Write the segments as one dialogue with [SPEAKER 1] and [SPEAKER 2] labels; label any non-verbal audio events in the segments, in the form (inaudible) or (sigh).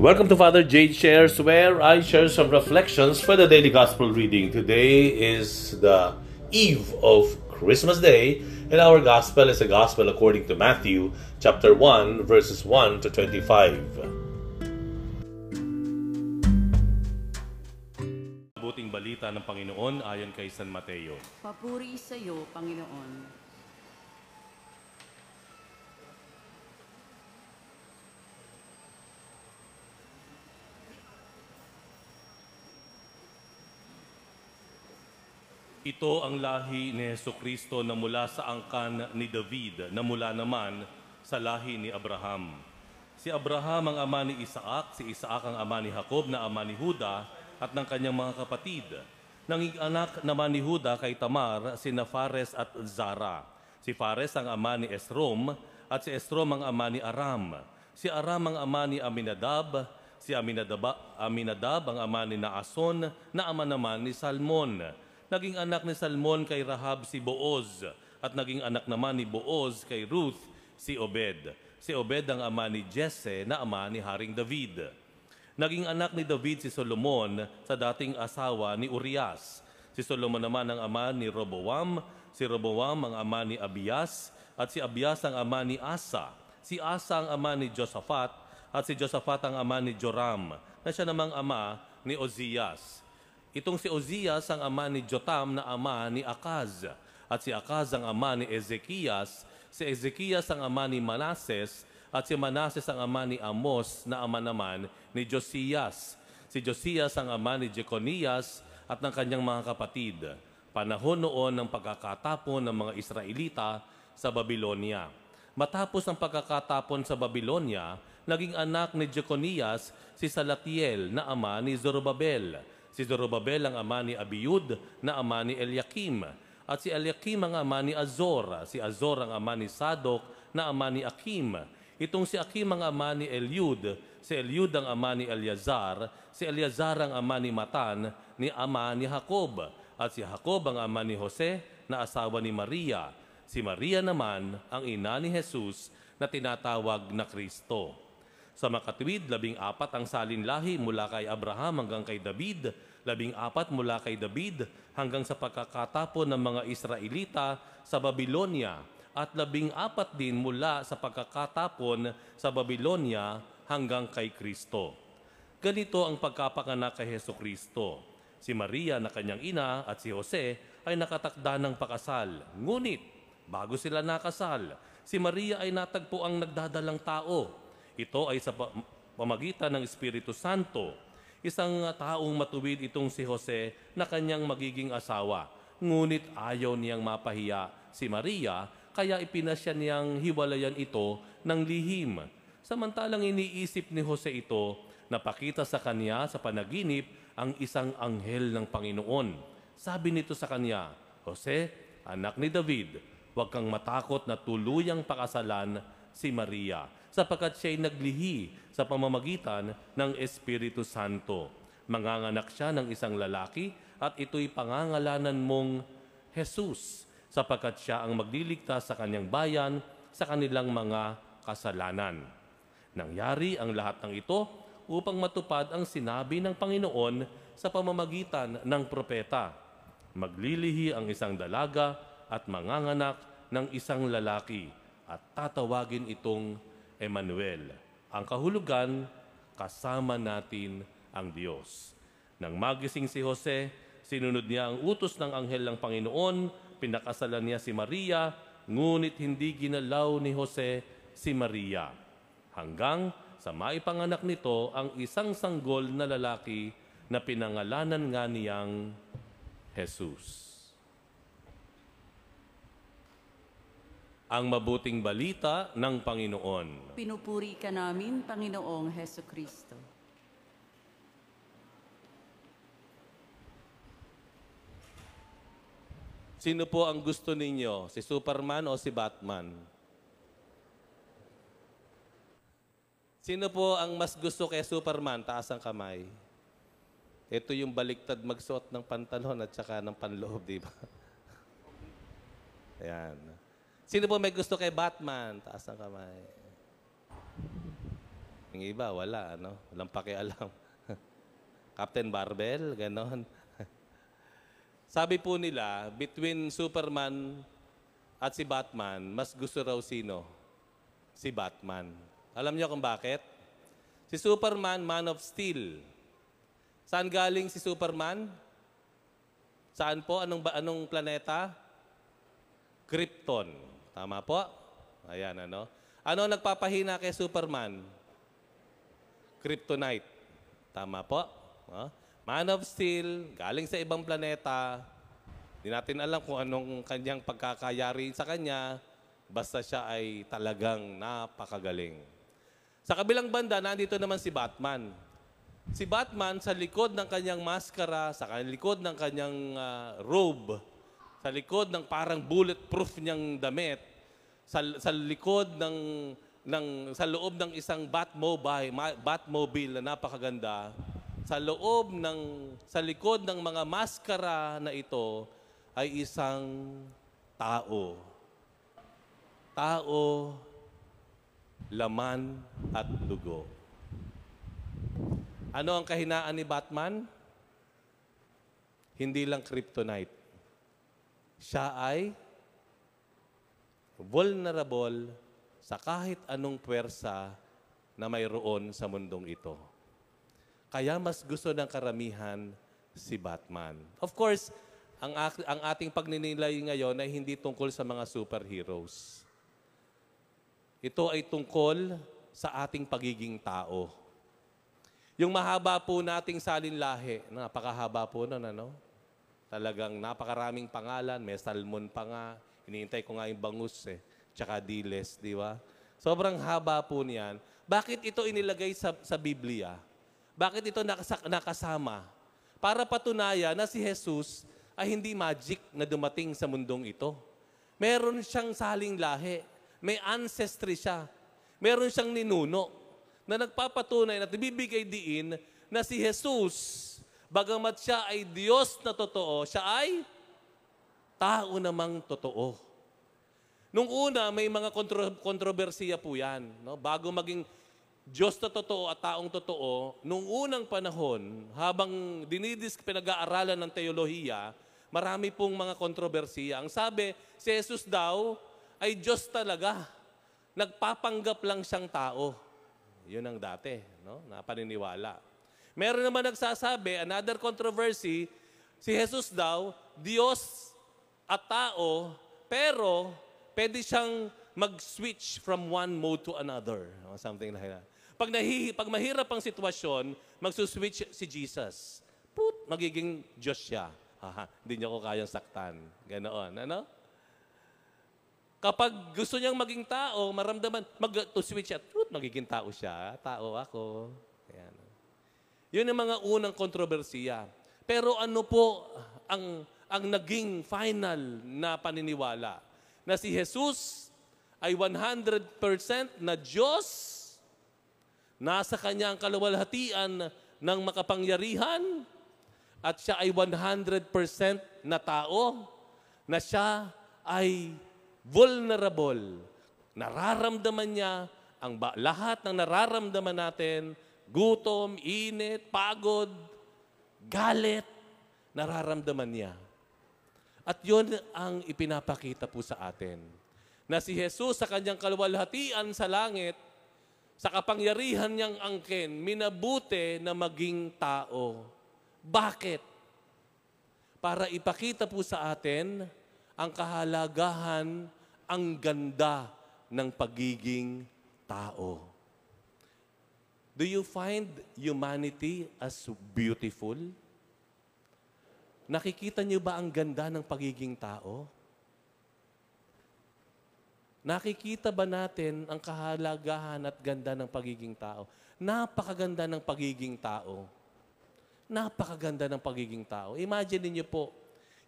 [SPEAKER 1] Welcome to Father Jade Shares, where I share some reflections for the daily gospel reading. Today is the eve of Christmas Day, and our gospel is a gospel according to Matthew chapter 1, verses 1 to 25. Buting balita ng Panginoon ayon kay San Mateo.
[SPEAKER 2] Papuri sa iyo, Panginoon.
[SPEAKER 1] Ito ang lahi ni Yesu Kristo na mula sa angkan ni David, na mula naman sa lahi ni Abraham. Si Abraham ang ama ni Isaac, si Isaac ang ama ni Jacob na ama ni Huda at ng kanyang mga kapatid. Nanging anak naman ni Huda kay Tamar, si Fares at Zara. Si Fares ang ama ni Esrom at si Esrom ang ama ni Aram. Si Aram ang ama ni Aminadab, si Aminadab, Aminadab ang ama ni Naason na ama naman ni Salmon Naging anak ni Salmon kay Rahab si Booz at naging anak naman ni Booz kay Ruth si Obed. Si Obed ang ama ni Jesse na ama ni Haring David. Naging anak ni David si Solomon sa dating asawa ni Urias. Si Solomon naman ang ama ni Roboam, si Roboam ang ama ni Abias, at si Abias ang ama ni Asa. Si Asa ang ama ni Josaphat, at si Josaphat ang ama ni Joram, na siya namang ama ni Ozias. Itong si Ozias ang ama ni Jotam na ama ni Akaz. At si Akaz ang ama ni Ezekias. Si Ezekias ang ama ni Manases. At si Manases ang ama ni Amos na ama naman ni Josias. Si Josias ang ama ni Jeconias at ng kanyang mga kapatid. Panahon noon ng pagkakatapon ng mga Israelita sa Babylonia. Matapos ang pagkakatapon sa Babylonia, naging anak ni Jeconias si Salatiel na ama ni Zorobabel Si Zorobabel ang ama ni Abiyud na ama ni Eliakim. At si Eliakim ang ama ni Azor. Si Azor ang ama ni Sadok na ama ni Akim. Itong si Akim ang ama ni Eliud. Si Eliud ang ama ni Eleazar. Si Eleazar ang ama ni Matan ni ama ni Jacob. At si Jacob ang ama ni Jose na asawa ni Maria. Si Maria naman ang ina ni Jesus na tinatawag na Kristo. Sa makatwid, labing apat ang salin lahi mula kay Abraham hanggang kay David, labing apat mula kay David hanggang sa pagkakatapon ng mga Israelita sa Babylonia, at labing apat din mula sa pagkakatapon sa Babylonia hanggang kay Kristo. Ganito ang pagkapanganak kay Heso Kristo. Si Maria na kanyang ina at si Jose ay nakatakda ng pakasal. Ngunit, bago sila nakasal, si Maria ay natagpo ang nagdadalang tao ito ay sa pamagitan ng Espiritu Santo. Isang taong matuwid itong si Jose na kanyang magiging asawa. Ngunit ayaw niyang mapahiya si Maria, kaya ipinasya niyang hiwalayan ito ng lihim. Samantalang iniisip ni Jose ito, napakita sa kanya sa panaginip ang isang anghel ng Panginoon. Sabi nito sa kanya, Jose, anak ni David, huwag kang matakot na tuluyang pakasalan si Maria sapagkat siya ay naglihi sa pamamagitan ng Espiritu Santo. Manganganak siya ng isang lalaki at ito'y pangangalanan mong Jesus sapagkat siya ang magliligtas sa kanyang bayan sa kanilang mga kasalanan. Nangyari ang lahat ng ito upang matupad ang sinabi ng Panginoon sa pamamagitan ng propeta. Maglilihi ang isang dalaga at manganganak ng isang lalaki at tatawagin itong Emmanuel. Ang kahulugan, kasama natin ang Diyos. Nang magising si Jose, sinunod niya ang utos ng anghel ng Panginoon, pinakasalan niya si Maria, ngunit hindi ginalaw ni Jose si Maria. Hanggang sa maipanganak nito ang isang sanggol na lalaki na pinangalanan nga niyang Jesus. Ang mabuting balita ng Panginoon.
[SPEAKER 2] Pinupuri ka namin, Panginoong Heso Kristo.
[SPEAKER 1] Sino po ang gusto ninyo? Si Superman o si Batman? Sino po ang mas gusto kay Superman? Taas ang kamay. Ito yung baliktad magsuot ng pantalon at saka ng panloob, di ba? (laughs) Ayan. Sino po may gusto kay Batman? Taas ang kamay. Yung iba, wala, ano? Walang pakialam. (laughs) Captain Barbell, ganon. (laughs) Sabi po nila, between Superman at si Batman, mas gusto raw sino? Si Batman. Alam niyo kung bakit? Si Superman, Man of Steel. Saan galing si Superman? Saan po? Anong, anong planeta? Krypton. Tama po? Ayan, ano? Ano nagpapahina kay Superman? Kryptonite. Tama po? Oh? Man of Steel, galing sa ibang planeta. Di natin alam kung anong kanyang pagkakayari sa kanya. Basta siya ay talagang napakagaling. Sa kabilang banda, nandito naman si Batman. Si Batman sa likod ng kanyang maskara, sa likod ng kanyang ah, robe, sa likod ng parang bulletproof niyang damit, sa, sa likod ng ng sa loob ng isang Batmobile, Batmobile na napakaganda, sa loob ng sa likod ng mga maskara na ito ay isang tao. Tao, laman at dugo. Ano ang kahinaan ni Batman? Hindi lang kryptonite. Siya ay vulnerable sa kahit anong puwersa na mayroon sa mundong ito. Kaya mas gusto ng karamihan si Batman. Of course, ang, ang ating pagninilay ngayon ay hindi tungkol sa mga superheroes. Ito ay tungkol sa ating pagiging tao. Yung mahaba po nating salinlahi, napakahaba po nun, ano? Talagang napakaraming pangalan, may salmon pa nga, hinihintay ko nga yung bangus eh, tsaka diles, di ba? Sobrang haba po niyan. Bakit ito inilagay sa, sa Biblia? Bakit ito nakasa- nakasama? Para patunayan na si Jesus ay hindi magic na dumating sa mundong ito. Meron siyang saling lahi. May ancestry siya. Meron siyang ninuno na nagpapatunay at ibibigay diin na si Jesus, bagamat siya ay Diyos na totoo, siya ay tao namang totoo. Nung una, may mga kontro- kontrobersiya po yan. No? Bago maging Diyos na totoo at taong totoo, nung unang panahon, habang dinidis pinag-aaralan ng teolohiya, marami pong mga kontrobersiya. Ang sabi, si Jesus daw ay Diyos talaga. Nagpapanggap lang siyang tao. Yun ang dati, no? na paniniwala. Meron naman nagsasabi, another controversy, si Jesus daw, Diyos at tao, pero pwede siyang mag-switch from one mode to another. No? Something like that. Pag, nahihi, pag mahirap ang sitwasyon, magsuswitch si Jesus. Put, magiging Diyos siya. Haha, hindi niyo ko kayang saktan. Ganoon, ano? Kapag gusto niyang maging tao, maramdaman, mag-switch siya, put, magiging tao siya. Tao ako. Yun ang mga unang kontrobersiya. Pero ano po ang ang naging final na paniniwala? Na si Jesus ay 100% na Diyos, nasa kanya ang kaluwalhatian ng makapangyarihan, at siya ay 100% na tao, na siya ay vulnerable. Nararamdaman niya ang lahat ng nararamdaman natin, gutom, init, pagod, galit, nararamdaman niya. At yun ang ipinapakita po sa atin. Na si Jesus sa kanyang kaluwalhatian sa langit, sa kapangyarihan niyang angkin, minabuti na maging tao. Bakit? Para ipakita po sa atin ang kahalagahan, ang ganda ng pagiging tao. Do you find humanity as beautiful? Nakikita niyo ba ang ganda ng pagiging tao? Nakikita ba natin ang kahalagahan at ganda ng pagiging tao? Napakaganda ng pagiging tao. Napakaganda ng pagiging tao. Imagine niyo po,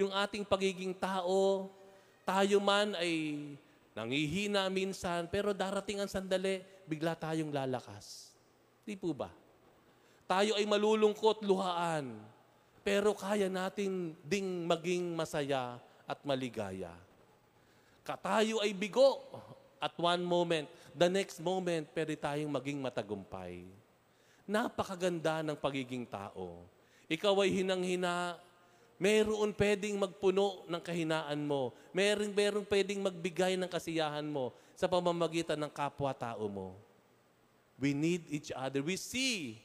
[SPEAKER 1] yung ating pagiging tao, tayo man ay nangihina minsan, pero darating ang sandali, bigla tayong lalakas. Di po ba? Tayo ay malulungkot, luhaan, pero kaya natin ding maging masaya at maligaya. Ka- Tayo ay bigo, at one moment, the next moment, pwede tayong maging matagumpay. Napakaganda ng pagiging tao. Ikaw ay hinang-hina, meron pwedeng magpuno ng kahinaan mo. Meron, meron pwedeng magbigay ng kasiyahan mo sa pamamagitan ng kapwa-tao mo. We need each other. We see,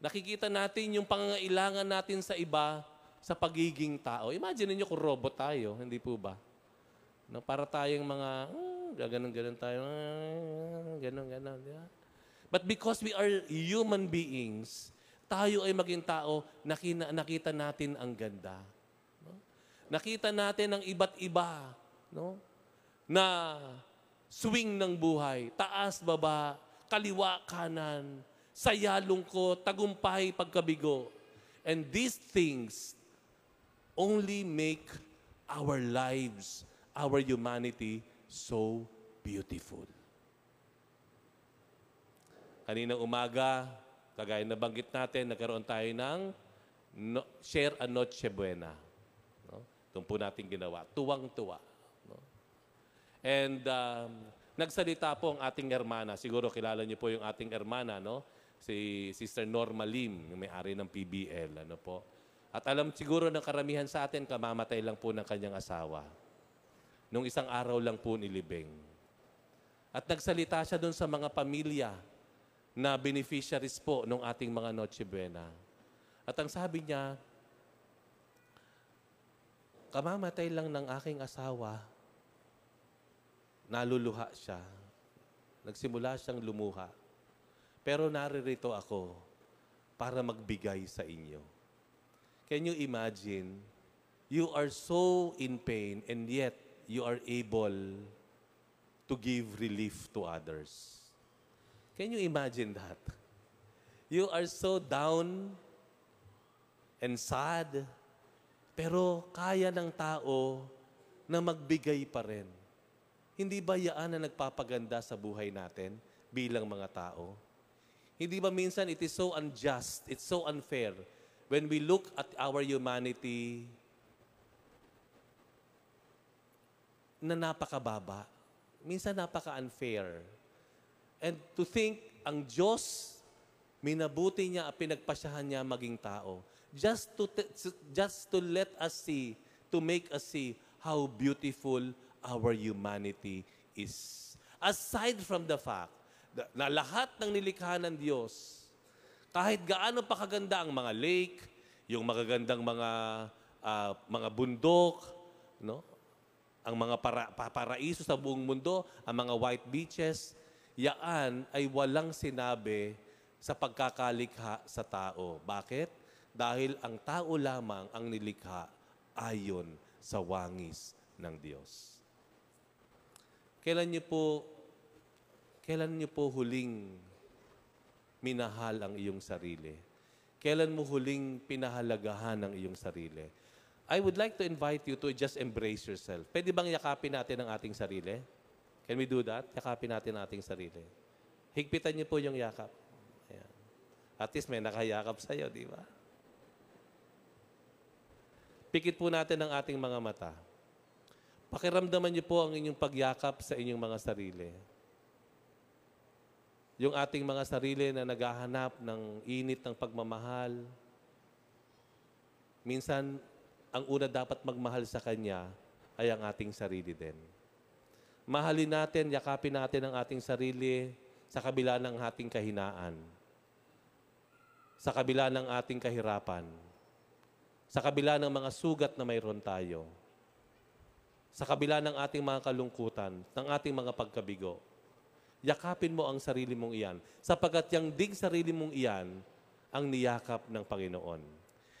[SPEAKER 1] nakikita natin yung pangangailangan natin sa iba sa pagiging tao. Imagine niyo kung robot tayo, hindi po ba? No, para tayong mga, hmm, gaganon-ganon tayo, ah, ganon-ganon. di ba? But because we are human beings, tayo ay maging tao, nakina, nakita natin ang ganda. No? Nakita natin ang iba't iba no? na swing ng buhay. Taas, baba, kaliwa, kanan, saya, lungkot, tagumpay, pagkabigo. And these things only make our lives, our humanity so beautiful. Kaninang umaga, kagaya na banggit natin, nagkaroon tayo ng no, share a noche buena. No? Itong po natin ginawa. Tuwang-tuwa. No? And um, nagsalita po ang ating hermana. Siguro kilala niyo po yung ating hermana, no? Si Sister Norma Lim, yung may-ari ng PBL. Ano po? At alam siguro ng karamihan sa atin, kamamatay lang po ng kanyang asawa. Nung isang araw lang po nilibing. At nagsalita siya doon sa mga pamilya na beneficiaries po ng ating mga Noche Buena. At ang sabi niya, kamamatay lang ng aking asawa, naluluha siya. Nagsimula siyang lumuha. Pero naririto ako para magbigay sa inyo. Can you imagine? You are so in pain and yet you are able to give relief to others. Can you imagine that? You are so down and sad, pero kaya ng tao na magbigay pa rin. Hindi ba yaan na nagpapaganda sa buhay natin bilang mga tao? Hindi ba minsan it is so unjust, it's so unfair when we look at our humanity na napakababa. Minsan napaka-unfair. And to think, ang Diyos, minabuti niya at pinagpasyahan niya maging tao. Just to, just to let us see, to make us see how beautiful our humanity is. Aside from the fact na lahat ng nilikha ng Diyos, kahit gaano pa kaganda ang mga lake, yung magagandang mga ah, mga bundok, no? Ang mga para, pa- paraiso sa buong mundo, ang mga white beaches, yaan ay walang sinabi sa pagkakalikha sa tao. Bakit? Dahil ang tao lamang ang nilikha ayon sa wangis ng Diyos. Kailan niyo po kailan niyo po huling minahal ang iyong sarili? Kailan mo huling pinahalagahan ang iyong sarili? I would like to invite you to just embrace yourself. Pwede bang yakapin natin ang ating sarili? Can we do that? Yakapin natin ang ating sarili. Higpitan niyo po yung yakap. Ayan. At least may nakayakap sa'yo, di ba? Pikit po natin ang ating mga mata. Pakiramdaman niyo po ang inyong pagyakap sa inyong mga sarili. Yung ating mga sarili na naghahanap ng init ng pagmamahal. Minsan, ang una dapat magmahal sa Kanya ay ang ating sarili din. Mahalin natin, yakapin natin ang ating sarili sa kabila ng ating kahinaan. Sa kabila ng ating kahirapan. Sa kabila ng mga sugat na mayroon tayo. Sa kabila ng ating mga kalungkutan, ng ating mga pagkabigo. Yakapin mo ang sarili mong iyan. Sapagat yung ding sarili mong iyan ang niyakap ng Panginoon.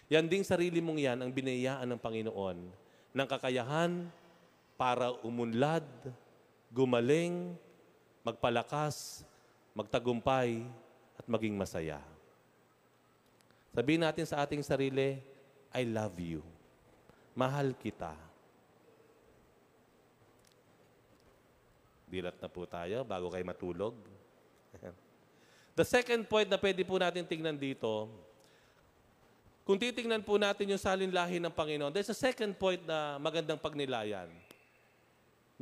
[SPEAKER 1] Yan ding sarili mong iyan ang binayaan ng Panginoon ng kakayahan para umunlad, gumaling, magpalakas, magtagumpay, at maging masaya. Sabihin natin sa ating sarili, I love you. Mahal kita. Dilat na po tayo bago kayo matulog. (laughs) The second point na pwede po natin tingnan dito, kung titingnan po natin yung salinlahi ng Panginoon, there's a second point na magandang pagnilayan.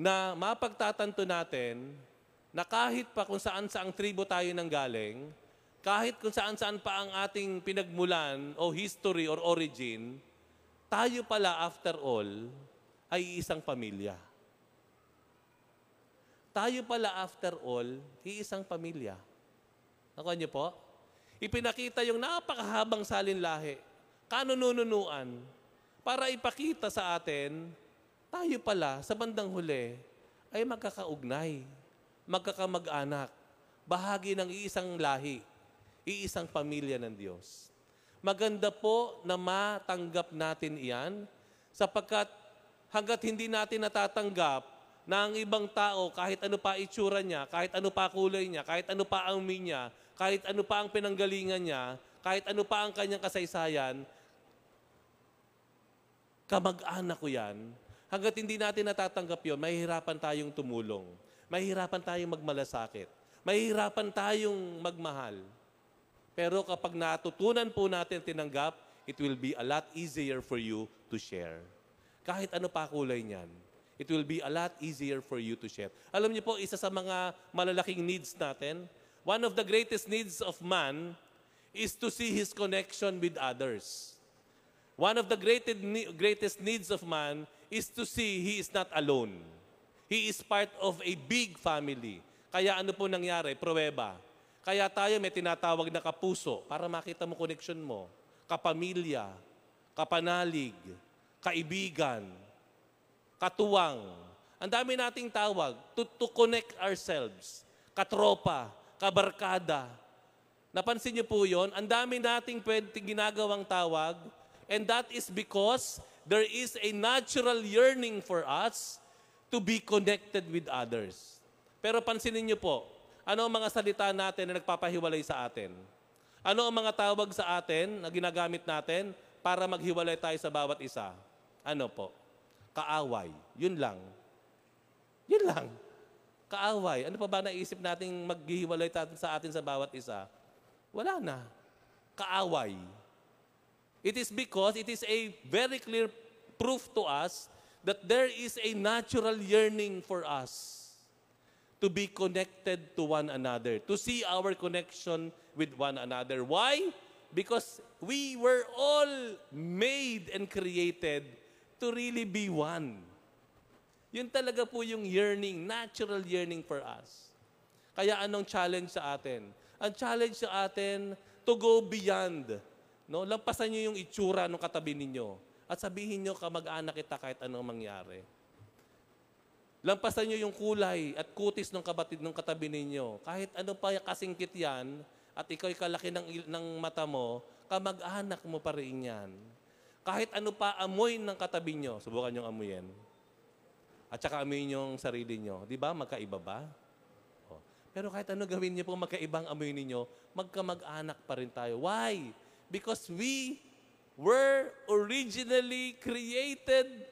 [SPEAKER 1] na mapagtatanto natin na kahit pa kung saan saang tribo tayo nanggaling, kahit kung saan saan pa ang ating pinagmulan o history or origin, tayo pala after all ay isang pamilya. Tayo pala after all, iisang pamilya. Nakuha niyo po? Ipinakita yung napakahabang salinlahi, kanununuan, para ipakita sa atin, tayo pala sa bandang huli ay magkakaugnay, magkakamag-anak, bahagi ng iisang lahi, iisang pamilya ng Diyos. Maganda po na matanggap natin iyan sapagkat hanggat hindi natin natatanggap na ang ibang tao, kahit ano pa itsura niya, kahit ano pa kulay niya, kahit ano pa ang amoy niya, kahit ano pa ang pinanggalingan niya, kahit ano pa ang kanyang kasaysayan, kamag-anak ko yan, hanggat hindi natin natatanggap yon, mahihirapan tayong tumulong. Mahihirapan tayong magmalasakit. Mahihirapan tayong magmahal. Pero kapag natutunan po natin tinanggap, it will be a lot easier for you to share. Kahit ano pa kulay niyan, it will be a lot easier for you to share. Alam niyo po, isa sa mga malalaking needs natin, one of the greatest needs of man is to see his connection with others. One of the greatest, greatest needs of man is to see he is not alone. He is part of a big family. Kaya ano po nangyari? Pruweba. Kaya tayo may tinatawag na kapuso para makita mo connection mo. Kapamilya, kapanalig, kaibigan, katuwang. Ang dami nating tawag to, to connect ourselves. Katropa, kabarkada. Napansin niyo po yon? Ang dami nating pwedeng ginagawang tawag and that is because there is a natural yearning for us to be connected with others. Pero pansinin niyo po, ano ang mga salita natin na nagpapahiwalay sa atin? Ano ang mga tawag sa atin na ginagamit natin para maghiwalay tayo sa bawat isa? Ano po? Kaaway. Yun lang. Yun lang. Kaaway. Ano pa ba naisip nating maghihiwalay sa atin sa bawat isa? Wala na. Kaaway. It is because it is a very clear proof to us that there is a natural yearning for us to be connected to one another, to see our connection with one another. Why? Because we were all made and created to really be one. Yun talaga po yung yearning, natural yearning for us. Kaya anong challenge sa atin? Ang challenge sa atin to go beyond. No? Lampasan niyo yung itsura ng katabi ninyo. At sabihin niyo, kamag-anak kita kahit anong mangyari. Lampasan niyo yung kulay at kutis ng kabatid ng katabi ninyo. Kahit ano pa kasingkit yan, at ikaw'y kalaki ng, ng mata mo, kamag-anak mo pa rin yan. Kahit ano pa amoy ng katabi nyo, subukan nyo amuyin. At saka amuyin yung sarili nyo. Di ba? Magkaiba ba? Oh. Pero kahit ano gawin niyo po magkaibang amoy ninyo, magkamag-anak pa rin tayo. Why? Because we were originally created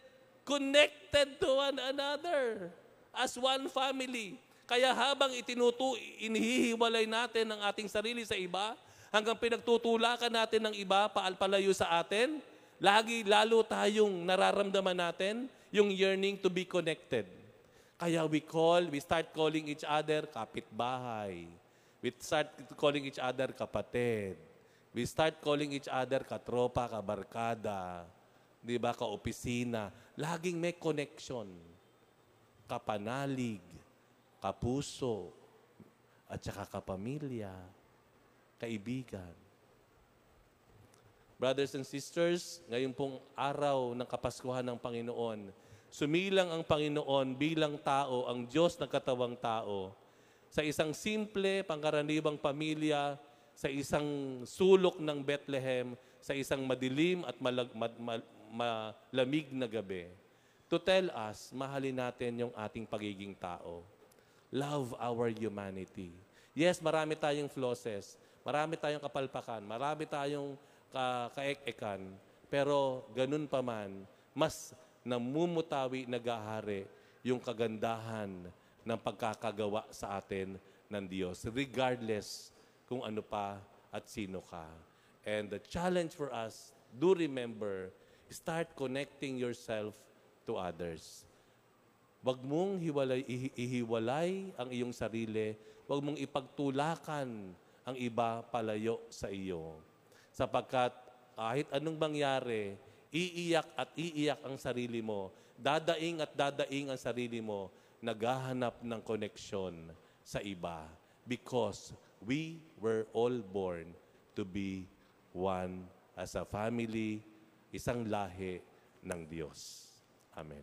[SPEAKER 1] connected to one another as one family. Kaya habang itinutu, inihihiwalay natin ang ating sarili sa iba, hanggang pinagtutulakan natin ng iba, paalpalayo sa atin, lagi lalo tayong nararamdaman natin yung yearning to be connected. Kaya we call, we start calling each other kapitbahay. We start calling each other kapatid. We start calling each other katropa, kabarkada, di ba, kaopisina. Laging may connection. Kapanalig, kapuso, at saka kapamilya, kaibigan. Brothers and sisters, ngayon pong araw ng Kapaskuhan ng Panginoon, sumilang ang Panginoon bilang tao, ang Diyos na katawang tao, sa isang simple, pangkaraniwang pamilya, sa isang sulok ng Bethlehem, sa isang madilim at malag, mad, ma- malamig na gabi, to tell us, mahalin natin yung ating pagiging tao. Love our humanity. Yes, marami tayong flosses, marami tayong kapalpakan, marami tayong ka kaek-ekan, pero ganun pa man, mas namumutawi, nagahari yung kagandahan ng pagkakagawa sa atin ng Diyos, regardless kung ano pa at sino ka. And the challenge for us, do remember, start connecting yourself to others. Huwag mong hiwalay, ihi- ihiwalay ang iyong sarili. Huwag mong ipagtulakan ang iba palayo sa iyo. Sapagkat kahit anong mangyari, iiyak at iiyak ang sarili mo. Dadaing at dadaing ang sarili mo. Naghahanap ng koneksyon sa iba. Because we were all born to be one as a family, isang lahi ng Diyos. Amen.